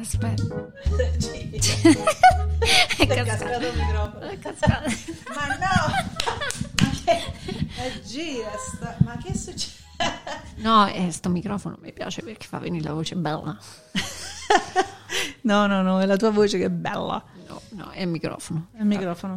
Aspetta. è cascato il microfono. È cascato. Ma no! Ma che... Gira sta... Ma che succede? No, eh, sto microfono mi piace perché fa venire la voce bella. No, no, no, è la tua voce che è bella. No, no, è il microfono. È il microfono.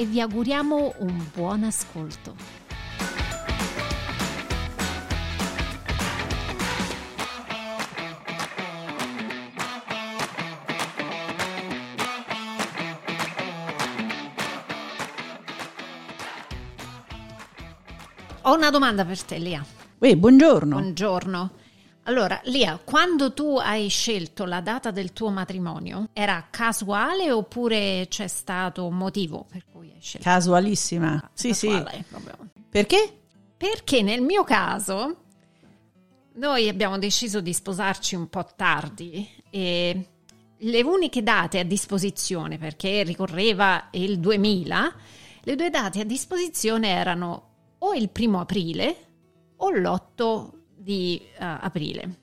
e vi auguriamo un buon ascolto. Ho una domanda per te, Lia. Uè, buongiorno. Buongiorno. Allora, Lia, quando tu hai scelto la data del tuo matrimonio, era casuale oppure c'è stato un motivo per cui hai scelto? Casualissima. Sì, Casuale, sì. proprio. Perché? Perché nel mio caso noi abbiamo deciso di sposarci un po' tardi e le uniche date a disposizione, perché ricorreva il 2000, le due date a disposizione erano o il primo aprile o l'8 di eh, aprile.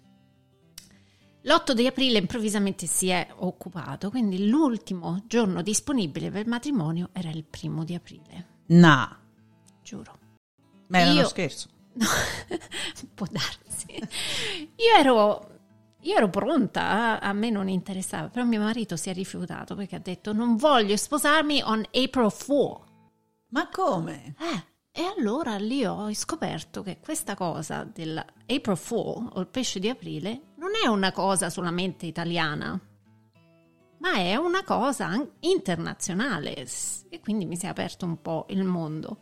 L'8 di aprile improvvisamente si è occupato, quindi l'ultimo giorno disponibile per il matrimonio era il primo di aprile, No. giuro. Ma era uno Io- scherzo. No, può darsi. Io ero, io ero pronta, a me non interessava, però mio marito si è rifiutato perché ha detto non voglio sposarmi on April 4. Ma come? Eh, e allora lì ho scoperto che questa cosa del April 4 o il pesce di aprile non è una cosa solamente italiana, ma è una cosa internazionale e quindi mi si è aperto un po' il mondo.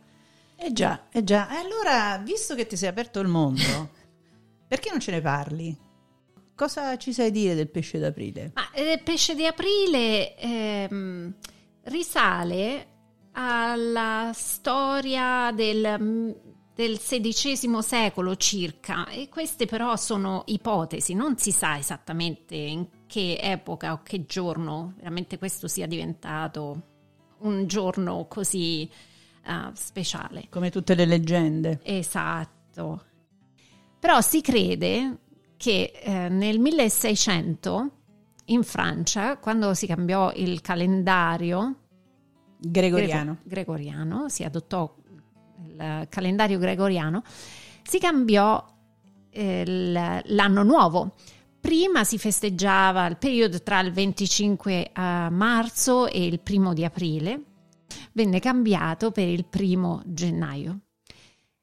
Eh già, eh già. E allora, visto che ti sei aperto il mondo, perché non ce ne parli? Cosa ci sai dire del pesce d'aprile? Ma eh, il pesce di aprile ehm, risale alla storia del, del XVI secolo circa e queste però sono ipotesi, non si sa esattamente in che epoca o che giorno veramente questo sia diventato un giorno così eh, speciale. Come tutte le leggende. Esatto. Però si crede che eh, nel 1600 in Francia, quando si cambiò il calendario Gregoriano. grego- gregoriano, si adottò il calendario gregoriano, si cambiò eh, l'anno nuovo. Prima si festeggiava il periodo tra il 25 a marzo e il primo di aprile, venne cambiato per il primo gennaio.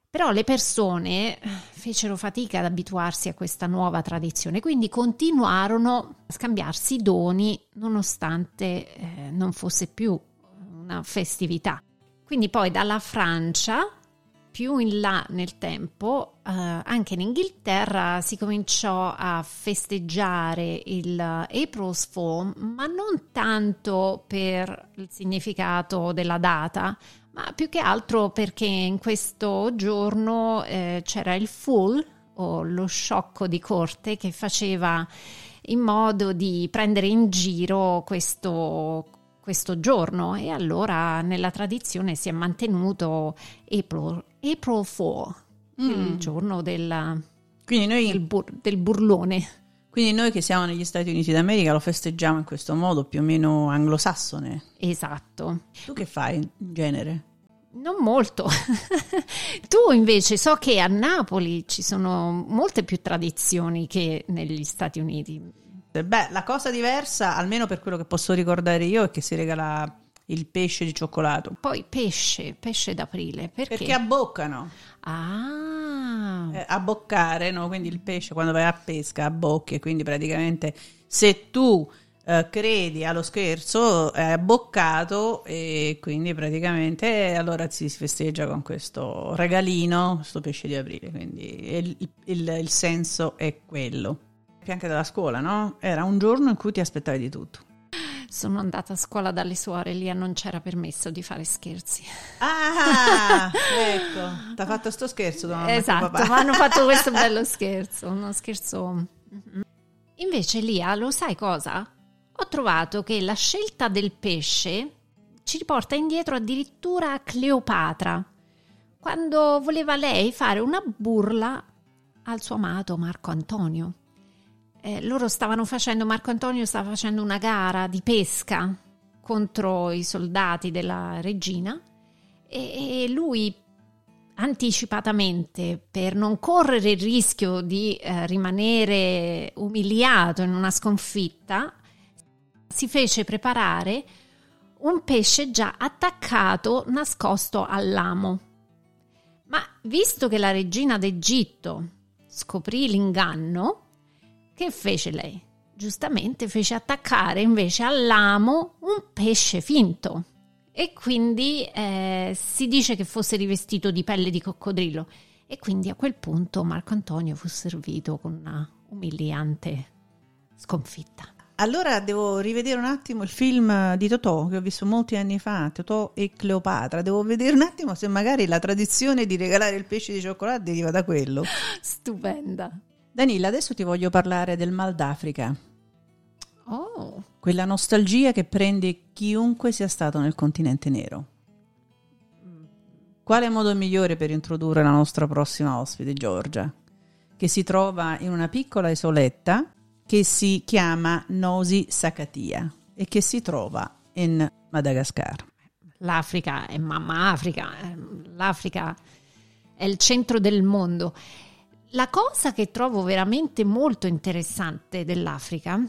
Però le persone eh, fecero fatica ad abituarsi a questa nuova tradizione, quindi continuarono a scambiarsi doni nonostante eh, non fosse più una festività. Quindi poi dalla Francia, più in là nel tempo, eh, anche in Inghilterra si cominciò a festeggiare il April's Fool, ma non tanto per il significato della data, ma più che altro perché in questo giorno eh, c'era il full o lo sciocco di corte che faceva in modo di prendere in giro questo, questo giorno e allora nella tradizione si è mantenuto April, April 4, Mm. il giorno della- noi, del, bur- del burlone. quindi noi che siamo negli Stati Uniti d'America lo festeggiamo in questo modo più o meno anglosassone. Esatto. Tu che fai in genere? Non molto. tu invece so che a Napoli ci sono molte più tradizioni che negli Stati Uniti. Beh, la cosa diversa, almeno per quello che posso ricordare io, è che si regala il pesce di cioccolato. Poi pesce, pesce d'aprile, perché? Perché abboccano. Ah, Eh, abboccare, no? Quindi il pesce quando vai a pesca abbocchi e quindi praticamente se tu eh, credi allo scherzo, è abboccato e quindi praticamente allora si festeggia con questo regalino, questo pesce di aprile, quindi il, il, il senso è quello. Anche dalla scuola, no? Era un giorno in cui ti aspettavi di tutto. Sono andata a scuola dalle suore, lì non c'era permesso di fare scherzi. Ah, ecco, ti ha fatto sto scherzo tua mamma Esatto, ma hanno fatto questo bello scherzo, uno scherzo... Invece Lia, lo sai cosa? Ho trovato che la scelta del pesce ci riporta indietro addirittura a Cleopatra, quando voleva lei fare una burla al suo amato Marco Antonio. Eh, loro stavano facendo, Marco Antonio stava facendo una gara di pesca contro i soldati della regina e, e lui anticipatamente per non correre il rischio di eh, rimanere umiliato in una sconfitta, si fece preparare un pesce già attaccato nascosto all'amo. Ma visto che la regina d'Egitto scoprì l'inganno, che fece lei? Giustamente fece attaccare invece all'amo un pesce finto e quindi eh, si dice che fosse rivestito di pelle di coccodrillo e quindi a quel punto Marco Antonio fu servito con una umiliante sconfitta. Allora devo rivedere un attimo il film di Totò che ho visto molti anni fa, Totò e Cleopatra. Devo vedere un attimo se magari la tradizione di regalare il pesce di cioccolato deriva da quello. Stupenda. Danila, adesso ti voglio parlare del Mal d'Africa. Oh. Quella nostalgia che prende chiunque sia stato nel continente nero. Quale modo migliore per introdurre la nostra prossima ospite, Giorgia? Che si trova in una piccola isoletta che si chiama Nosi Sakatia e che si trova in Madagascar. L'Africa è mamma Africa, l'Africa è il centro del mondo. La cosa che trovo veramente molto interessante dell'Africa,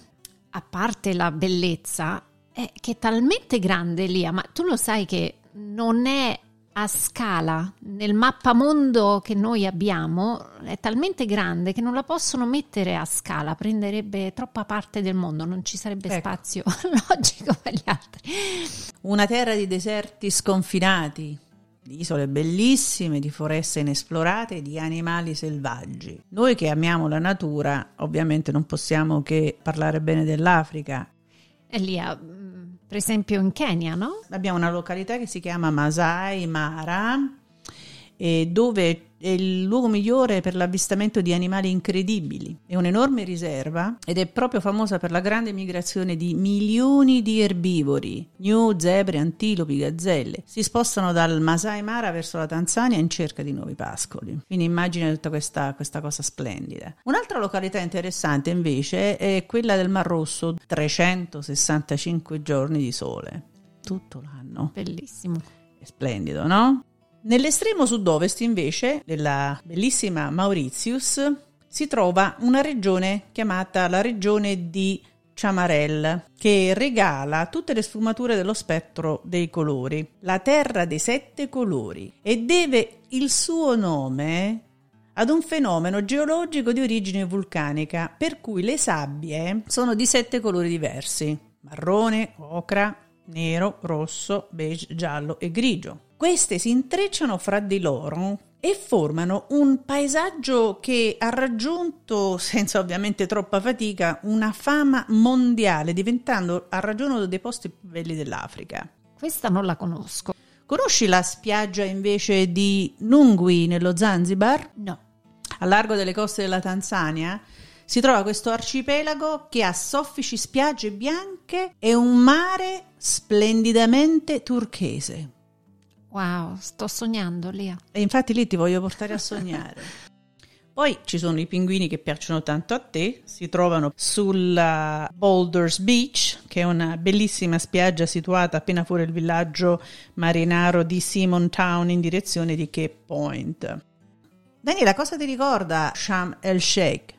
a parte la bellezza, è che è talmente grande Lia, ma tu lo sai che non è a scala nel mappamondo che noi abbiamo è talmente grande che non la possono mettere a scala, prenderebbe troppa parte del mondo, non ci sarebbe Ecco. spazio logico per gli altri. Una terra di deserti sconfinati, di isole bellissime, di foreste inesplorate, di animali selvaggi. Noi che amiamo la natura, ovviamente non possiamo che parlare bene dell'Africa. E Lia, mm, per esempio in Kenya, no? Abbiamo una località che si chiama Masai Mara, e dove è il luogo migliore per l'avvistamento di animali incredibili. È un'enorme riserva ed è proprio famosa per la grande migrazione di milioni di erbivori, gnu, zebre, antilopi, gazzelle. Si spostano dal Masai Mara verso la Tanzania in cerca di nuovi pascoli. Quindi immagina tutta questa, questa cosa splendida. Un'altra località interessante invece è quella del Mar Rosso, 365 giorni di sole, tutto l'anno. Bellissimo. È splendido, no? Nell'estremo sud-ovest invece della bellissima Mauritius si trova una regione chiamata la regione di Chamarel che regala tutte le sfumature dello spettro dei colori, la terra dei sette colori e deve il suo nome ad un fenomeno geologico di origine vulcanica per cui le sabbie sono di sette colori diversi, marrone, ocra, nero, rosso, beige, giallo e grigio. Queste si intrecciano fra di loro e formano un paesaggio che ha raggiunto, senza ovviamente troppa fatica, una fama mondiale, diventando a ragione uno dei posti più belli dell'Africa. Questa non la conosco. Conosci la spiaggia invece di Nungwi nello Zanzibar? No. A largo delle coste della Tanzania si trova questo arcipelago che ha soffici spiagge bianche e un mare splendidamente turchese. Wow, sto sognando, Lia. E infatti lì ti voglio portare a sognare. Poi ci sono i pinguini che piacciono tanto a te, si trovano sulla Boulders Beach, che è una bellissima spiaggia situata appena fuori il villaggio marinaro di Simon Town in direzione di Cape Point. Daniela, cosa ti ricorda Sham el Sheikh?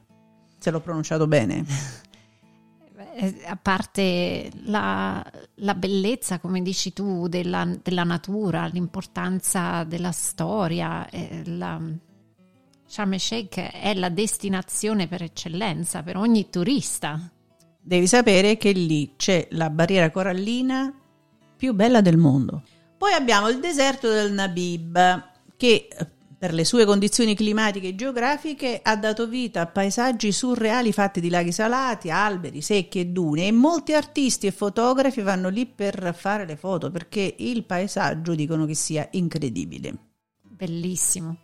Se l'ho pronunciato bene. A parte la, la bellezza, come dici tu, della, della natura, l'importanza della storia, eh, la, Sharm el Sheikh è la destinazione per eccellenza per ogni turista. devi sapere che lì c'è la barriera corallina più bella del mondo. Poi abbiamo il deserto del Nabib, che per le sue condizioni climatiche e geografiche ha dato vita a paesaggi surreali fatti di laghi salati, alberi secchi e dune e molti artisti e fotografi vanno lì per fare le foto perché il paesaggio dicono che sia incredibile. Bellissimo.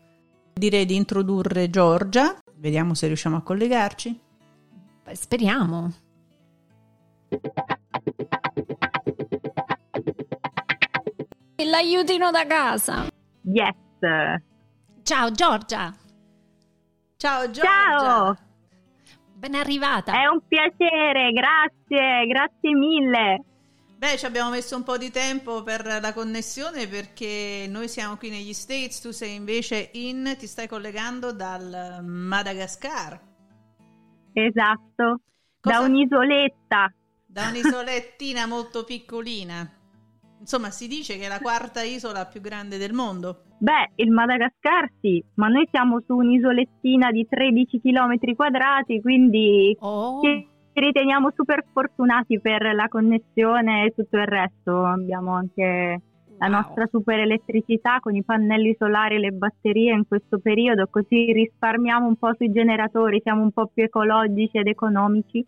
Direi di introdurre Giorgia, vediamo se riusciamo a collegarci. Beh, speriamo. L'aiutino da casa. Yes. Ciao Giorgia. Ciao Giorgia. Ciao. Ben arrivata. È un piacere, grazie, grazie mille. Beh, ci abbiamo messo un po' di tempo per la connessione perché noi siamo qui negli States, tu sei invece in, ti stai collegando dal Madagascar. Esatto, Cosa- da un'isoletta. Da un'isolettina molto piccolina. Insomma, si dice che è la quarta isola più grande del mondo. Beh, il Madagascar sì, ma noi siamo su un'isolettina di 13 km quadrati, quindi Oh, ci riteniamo super fortunati per la connessione e tutto il resto. Abbiamo anche la wow. nostra super elettricità con i pannelli solari e le batterie in questo periodo, così risparmiamo un po' sui generatori, siamo un po' più ecologici ed economici.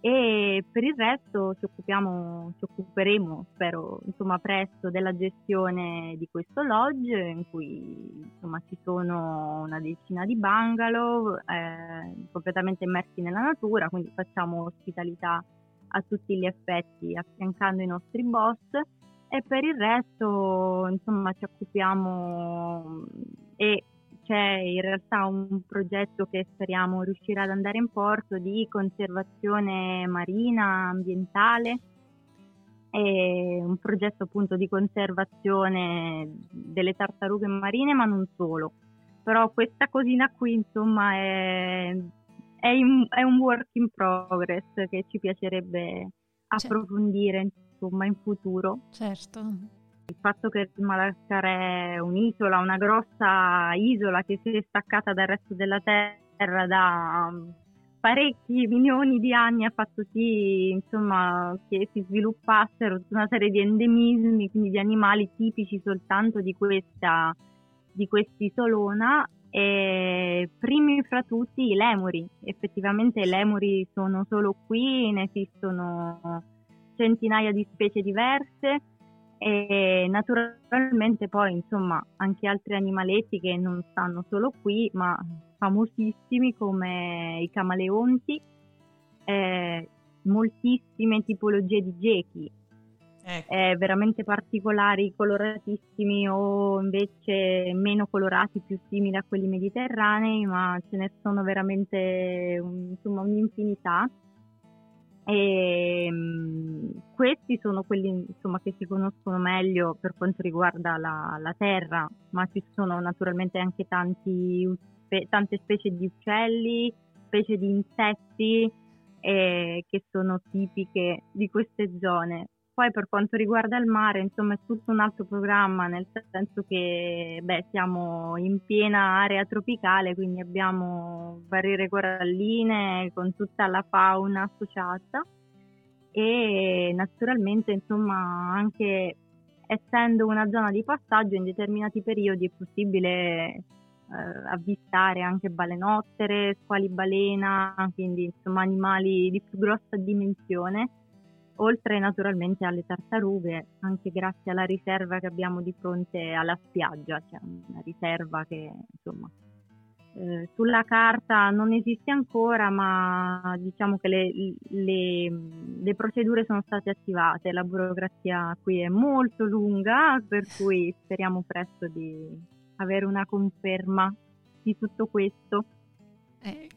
E per il resto ci occupiamo, ci occuperemo, spero, insomma, presto della gestione di questo lodge in cui insomma ci sono una decina di bungalow eh, completamente immersi nella natura, quindi facciamo ospitalità a tutti gli effetti affiancando i nostri boss. E per il resto insomma ci occupiamo e c'è in realtà un progetto che speriamo riuscirà ad andare in porto di conservazione marina, ambientale, e un progetto appunto di conservazione delle tartarughe marine, ma non solo. Però questa cosina qui insomma è, è, in- è un work in progress che ci piacerebbe approfondire insomma in futuro. certo. Il fatto che il Madagascar è un'isola, una grossa isola che si è staccata dal resto della terra da um, parecchi milioni di anni ha fatto sì insomma, che si sviluppassero una serie di endemismi, quindi di animali tipici soltanto di questa di quest'isolona e primi fra tutti i lemuri. Effettivamente i lemuri sono solo qui, ne esistono centinaia di specie diverse e naturalmente poi insomma anche altri animaletti che non stanno solo qui ma famosissimi come i camaleonti eh, moltissime tipologie di gechi Ecco. eh, veramente particolari coloratissimi o invece meno colorati più simili a quelli mediterranei ma ce ne sono veramente un- insomma un'infinità e mm, questi sono quelli insomma, che si conoscono meglio per quanto riguarda la, la terra, ma ci sono naturalmente anche tanti, tante specie di uccelli, specie di insetti eh, che sono tipiche di queste zone. Poi per quanto riguarda il mare, insomma, è tutto un altro programma, nel senso che beh, siamo in piena area tropicale, quindi abbiamo barriere coralline con tutta la fauna associata. E naturalmente, insomma, anche essendo una zona di passaggio in determinati periodi è possibile eh, avvistare anche balenottere, squali balena, quindi insomma animali di più grossa dimensione oltre naturalmente alle tartarughe, anche grazie alla riserva che abbiamo di fronte alla spiaggia, c'è una riserva che insomma eh, sulla carta non esiste ancora, ma diciamo che le, le- le procedure sono state attivate, la burocrazia qui è molto lunga, per cui speriamo presto di avere una conferma di tutto questo. Eh,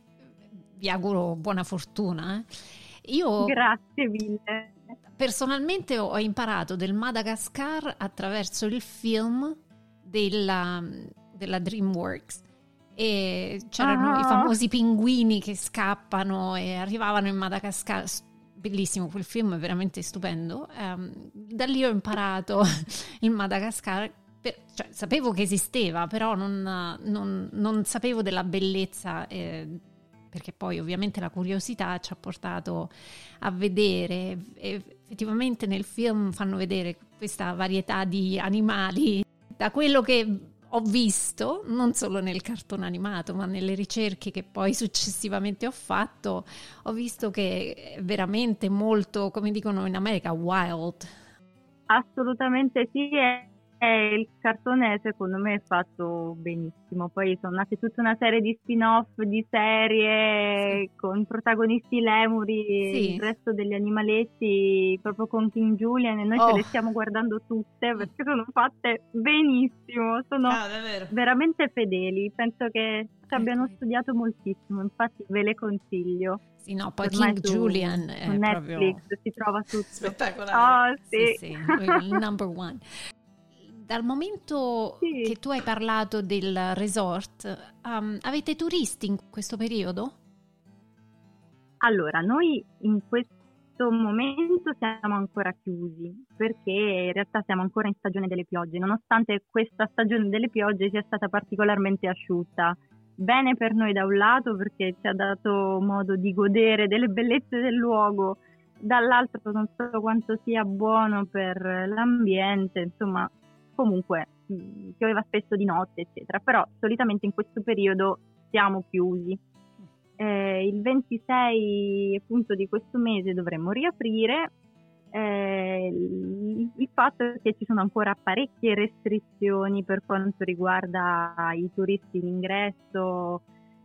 vi auguro buona fortuna. eh. Io Grazie mille. personalmente ho imparato del Madagascar attraverso il film della, della DreamWorks. E c'erano Ah. i famosi pinguini che scappano e arrivavano in Madagascar. Bellissimo quel film, è veramente stupendo. Ehm, da lì ho imparato il Madagascar. per- cioè, sapevo che esisteva, però non, non- non sapevo della bellezza eh, perché poi ovviamente la curiosità ci ha portato a vedere, effettivamente nel film fanno vedere questa varietà di animali, da quello che ho visto, non solo nel cartone animato, ma nelle ricerche che poi successivamente ho fatto, ho visto che è veramente molto, come dicono in America, wild. Assolutamente sì, eh, il cartone secondo me è fatto benissimo, poi sono nate tutta una serie di spin-off di serie sì. con protagonisti lemuri sì. e il resto degli animaletti proprio con King Julian e noi oh. ce le stiamo guardando tutte perché sono fatte benissimo, sono ah, veramente fedeli, penso che ci abbiano studiato moltissimo, infatti ve le consiglio. Sì, no, poi Ormai King Julian è Netflix proprio... si trova tutto. Spettacolare. Oh, sì. sì, sì, il number one. Dal momento sì. che tu hai parlato del resort, um, avete turisti in questo periodo? Allora, noi in questo momento siamo ancora chiusi perché in realtà siamo ancora in stagione delle piogge, nonostante questa stagione delle piogge sia stata particolarmente asciutta. Bene per noi da un lato perché ci ha dato modo di godere delle bellezze del luogo, dall'altro non so quanto sia buono per l'ambiente, insomma comunque mh, pioveva spesso di notte, eccetera, però solitamente in questo periodo siamo chiusi. Eh, il 26 appunto di questo mese dovremmo riaprire. Eh, il, fatto è che ci sono ancora parecchie restrizioni per quanto riguarda i turisti in ingresso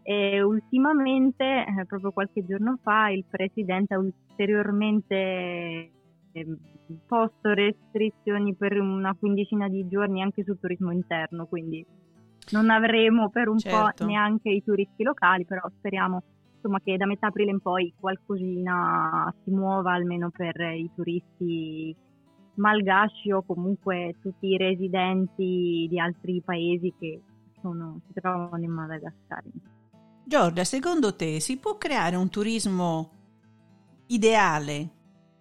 e ultimamente, eh, proprio qualche giorno fa, il presidente ha ulteriormente posto restrizioni per una quindicina di giorni anche sul turismo interno, quindi non avremo per un certo. po' neanche i turisti locali, però speriamo insomma, che da metà aprile in poi qualcosina si muova almeno per i turisti malgasci o comunque tutti i residenti di altri paesi che sono, si trovano in Madagascar. Giorgia, secondo te si può creare un turismo ideale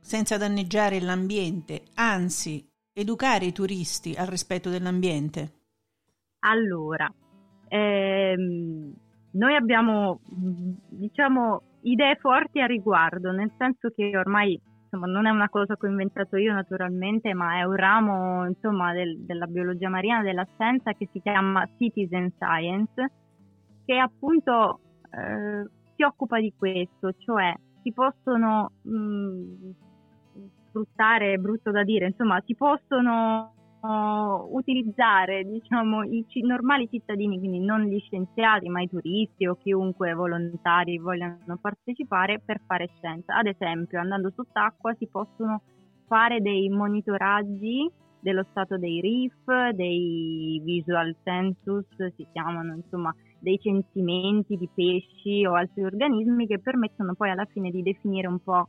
senza danneggiare l'ambiente, anzi educare i turisti al rispetto dell'ambiente? Allora, ehm, noi abbiamo diciamo idee forti a riguardo, nel senso che ormai insomma, non è una cosa che ho inventato io naturalmente, ma è un ramo insomma, del, della biologia marina, della scienza che si chiama Citizen Science, che appunto eh, si occupa di questo, cioè si possono mh, sfruttare è brutto da dire, insomma si possono uh, utilizzare diciamo, i c- normali cittadini, quindi non gli scienziati, ma i turisti o chiunque volontari vogliano partecipare per fare scienza. Ad esempio, andando sott'acqua si possono fare dei monitoraggi dello stato dei reef, dei visual census, si chiamano insomma dei censimenti di pesci o altri organismi che permettono poi alla fine di definire un po'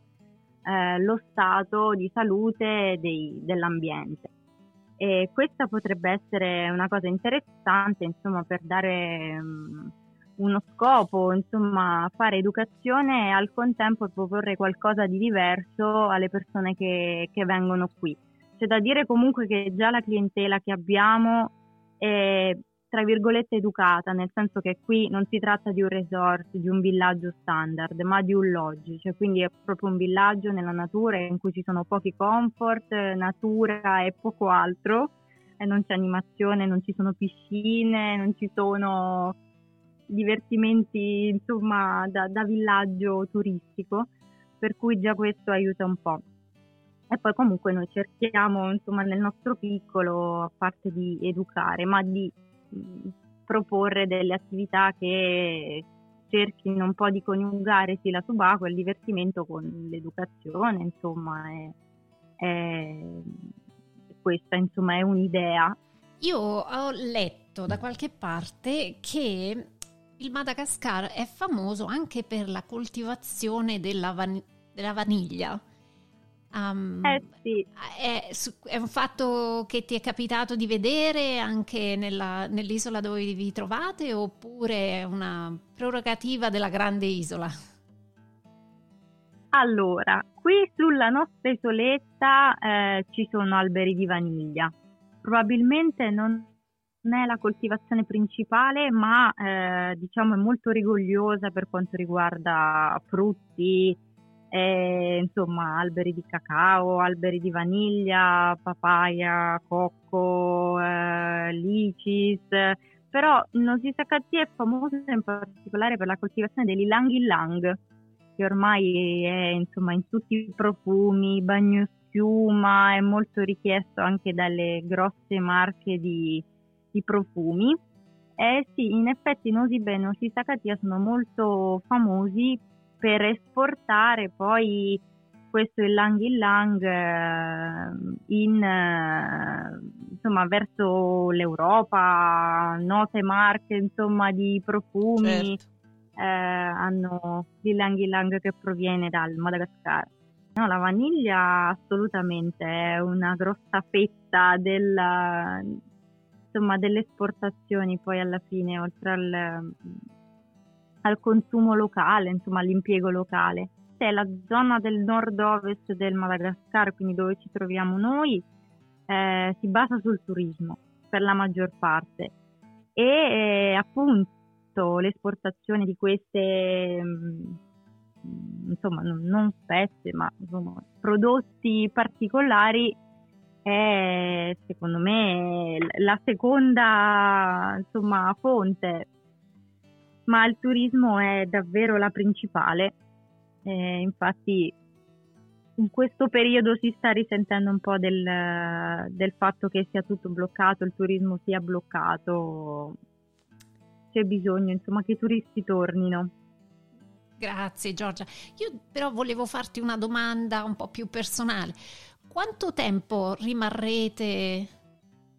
eh, lo stato di salute dei, dell'ambiente. E questa potrebbe essere una cosa interessante, insomma, per dare um, uno scopo, insomma, fare educazione e al contempo proporre qualcosa di diverso alle persone che, che vengono qui. C'è da dire comunque che già la clientela che abbiamo è tra virgolette educata, nel senso che qui non si tratta di un resort, di un villaggio standard, ma di un lodge, cioè quindi è proprio un villaggio nella natura in cui ci sono pochi comfort, natura e poco altro, e non c'è animazione, non ci sono piscine, non ci sono divertimenti insomma da, da villaggio turistico, per cui già questo aiuta un po'. E poi comunque noi cerchiamo, insomma, nel nostro piccolo, a parte di educare, ma di proporre delle attività che cerchino un po' di coniugare sì la subacquea e il divertimento con l'educazione, insomma, è, è, questa insomma è un'idea. Io ho letto da qualche parte che il Madagascar è famoso anche per la coltivazione della, van- della vaniglia. Um, eh sì. È, è, un fatto che ti è capitato di vedere anche nella, nell'isola dove vi trovate oppure è una prerogativa della grande isola? Allora, qui sulla nostra isoletta eh, ci sono alberi di vaniglia. Probabilmente non, è la coltivazione principale, ma eh, diciamo è molto rigogliosa per quanto riguarda frutti, eh, insomma alberi di cacao, alberi di vaniglia, papaya, cocco, eh, licis, però Nosisakati è famosa in particolare per la coltivazione dell'ilang ilang, che ormai è insomma in tutti i profumi, bagnoschiuma, è molto richiesto anche dalle grosse marche di, di profumi. Eh sì, in effetti Nosibe e Nosisakatia sono molto famosi per esportare poi questo Ilang Ilang eh, in, eh, insomma, verso l'Europa, note marche insomma, di profumi certo. eh, hanno l'Ilang Ilang che proviene dal Madagascar. No, la vaniglia assolutamente è una grossa fetta della, insomma, delle esportazioni poi alla fine, oltre al, al consumo locale, insomma all'impiego locale. È la zona del nord-ovest del Madagascar, quindi dove ci troviamo noi, eh, si basa sul turismo per la maggior parte e eh, appunto l'esportazione di queste mm, insomma non, non specie ma insomma, prodotti particolari è secondo me la seconda insomma, fonte ma il turismo è davvero la principale. Eh, infatti in questo periodo si sta risentendo un po' del, del, fatto che sia tutto bloccato, il turismo sia bloccato, c'è bisogno insomma che i turisti tornino. Grazie Giorgia. Io però volevo farti una domanda un po' più personale. Quanto tempo rimarrete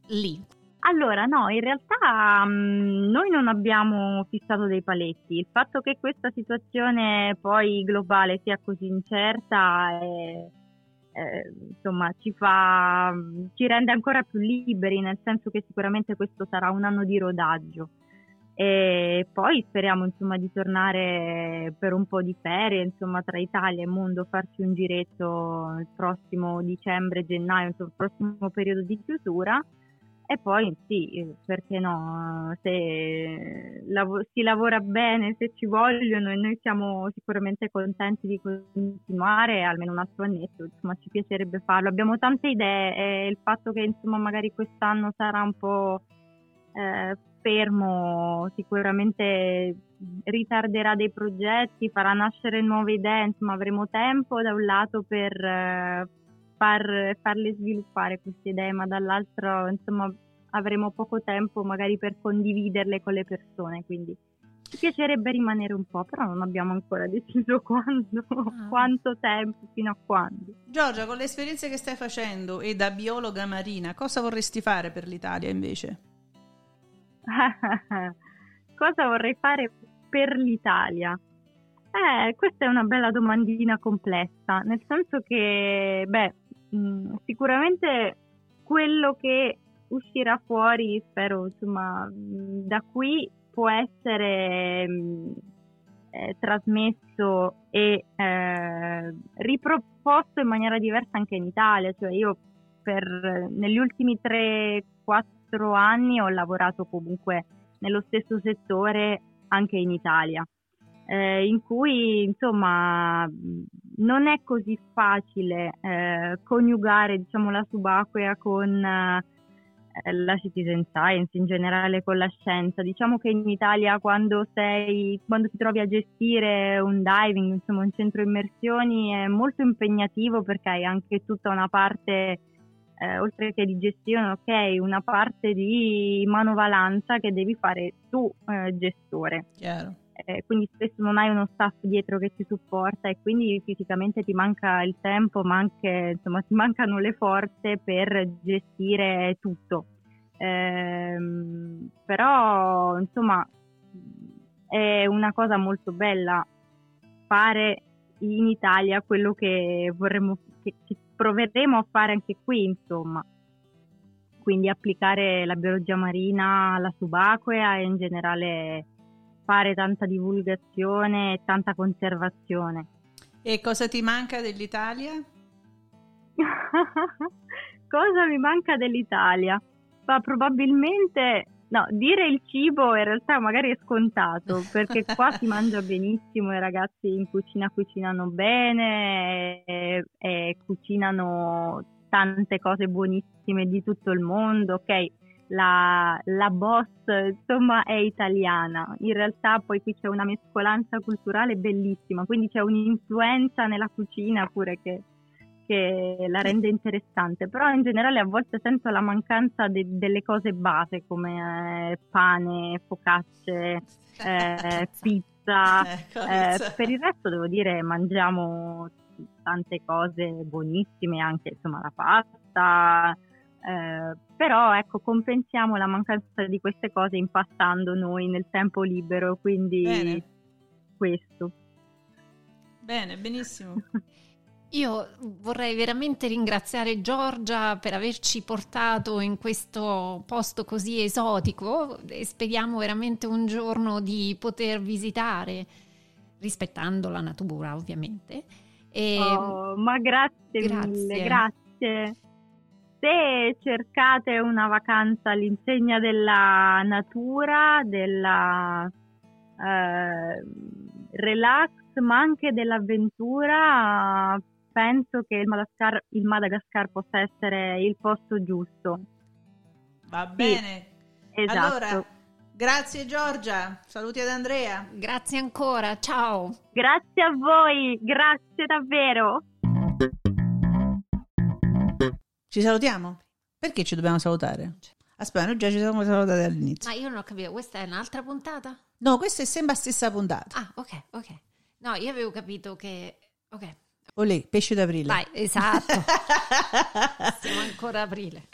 lì? Allora, no, in realtà mh, mm, noi non abbiamo fissato dei paletti. Il fatto che questa situazione poi globale sia così incerta è, eh, insomma, ci, fa, ci rende ancora più liberi, nel senso che sicuramente questo sarà un anno di rodaggio. E poi speriamo insomma, di tornare per un po' di ferie insomma, tra Italia e mondo, farci un giretto il prossimo dicembre, gennaio, insomma, il prossimo periodo di chiusura e poi sì, perché no, se lav- si lavora bene, se ci vogliono e noi siamo sicuramente contenti di continuare almeno un altro annetto, insomma ci piacerebbe farlo. Abbiamo tante idee e il fatto che insomma magari quest'anno sarà un po' eh, fermo sicuramente ritarderà dei progetti, farà nascere nuove idee, insomma avremo tempo da un lato per... Eh, far, farle sviluppare queste idee, ma dall'altro insomma avremo poco tempo magari per condividerle con le persone, quindi ci piacerebbe rimanere un po', però non abbiamo ancora deciso quando, ah. quanto tempo, fino a quando. Giorgia, con le esperienze che stai facendo e da biologa marina, cosa vorresti fare per l'Italia invece? cosa vorrei fare per l'Italia? Eh, questa è una bella domandina complessa, nel senso che, beh, mm, sicuramente quello che uscirà fuori, spero, insomma, mm, da qui può essere mh, eh, trasmesso e eh, riproposto in maniera diversa anche in Italia. Cioè io per, negli ultimi 3-4 anni ho lavorato comunque nello stesso settore anche in Italia eh, in cui insomma non è così facile eh, coniugare diciamo, la subacquea con eh, la citizen science, in generale con la scienza. Diciamo che in Italia quando, sei, quando ti trovi a gestire un diving, insomma un centro immersioni, è molto impegnativo perché hai anche tutta una parte eh, oltre che di gestione, ok, una parte di manovalanza che devi fare tu, eh, gestore. Chiaro eh, quindi spesso non hai uno staff dietro che ti supporta e quindi fisicamente ti manca il tempo, ma anche insomma ti mancano le forze per gestire tutto. Eh, però insomma è una cosa molto bella fare in Italia quello che vorremmo che, che proveremo a fare anche qui insomma quindi applicare la biologia marina la subacquea e in generale fare tanta divulgazione e tanta conservazione. E cosa ti manca dell'Italia? cosa mi manca dell'Italia? Ma probabilmente No, dire il cibo in realtà magari è scontato perché qua si mangia benissimo, i ragazzi in cucina cucinano bene e, e cucinano tante cose buonissime di tutto il mondo, ok? La, la, boss insomma è italiana, in realtà poi qui c'è una mescolanza culturale bellissima, quindi c'è un'influenza nella cucina pure che, che la rende interessante, però in generale a volte sento la mancanza de- delle cose base come eh, pane, focacce, eh, pizza. Ecco, eh, per il resto devo dire mangiamo tante cose buonissime, anche insomma la pasta. Eh, però ecco compensiamo la mancanza di queste cose impastando noi nel tempo libero quindi Bene. questo Bene, benissimo. Io vorrei veramente ringraziare Giorgia per averci portato in questo posto così esotico e speriamo veramente un giorno di poter visitare, rispettando la natura ovviamente. E... Oh, ma grazie, grazie mille, grazie. Se cercate una vacanza all'insegna della natura, della eh, relax, ma anche dell'avventura, penso che il Madagascar, il Madagascar possa essere il posto giusto. Va bene. Sì, esatto. Allora, grazie Giorgia, saluti ad Andrea. Grazie ancora, ciao. Grazie a voi, grazie davvero. Ci salutiamo? Perché ci dobbiamo salutare? Aspetta, noi già ci siamo salutati all'inizio. Ma io non ho capito, questa è un'altra puntata? No, questa è sempre la stessa puntata. Ah, ok, ok. No, io avevo capito che... Ok. Olè, pesce d'aprile. Vai, esatto. Siamo ancora aprile.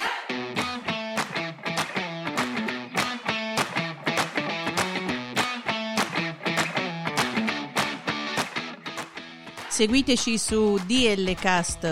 Seguiteci su dlcast.com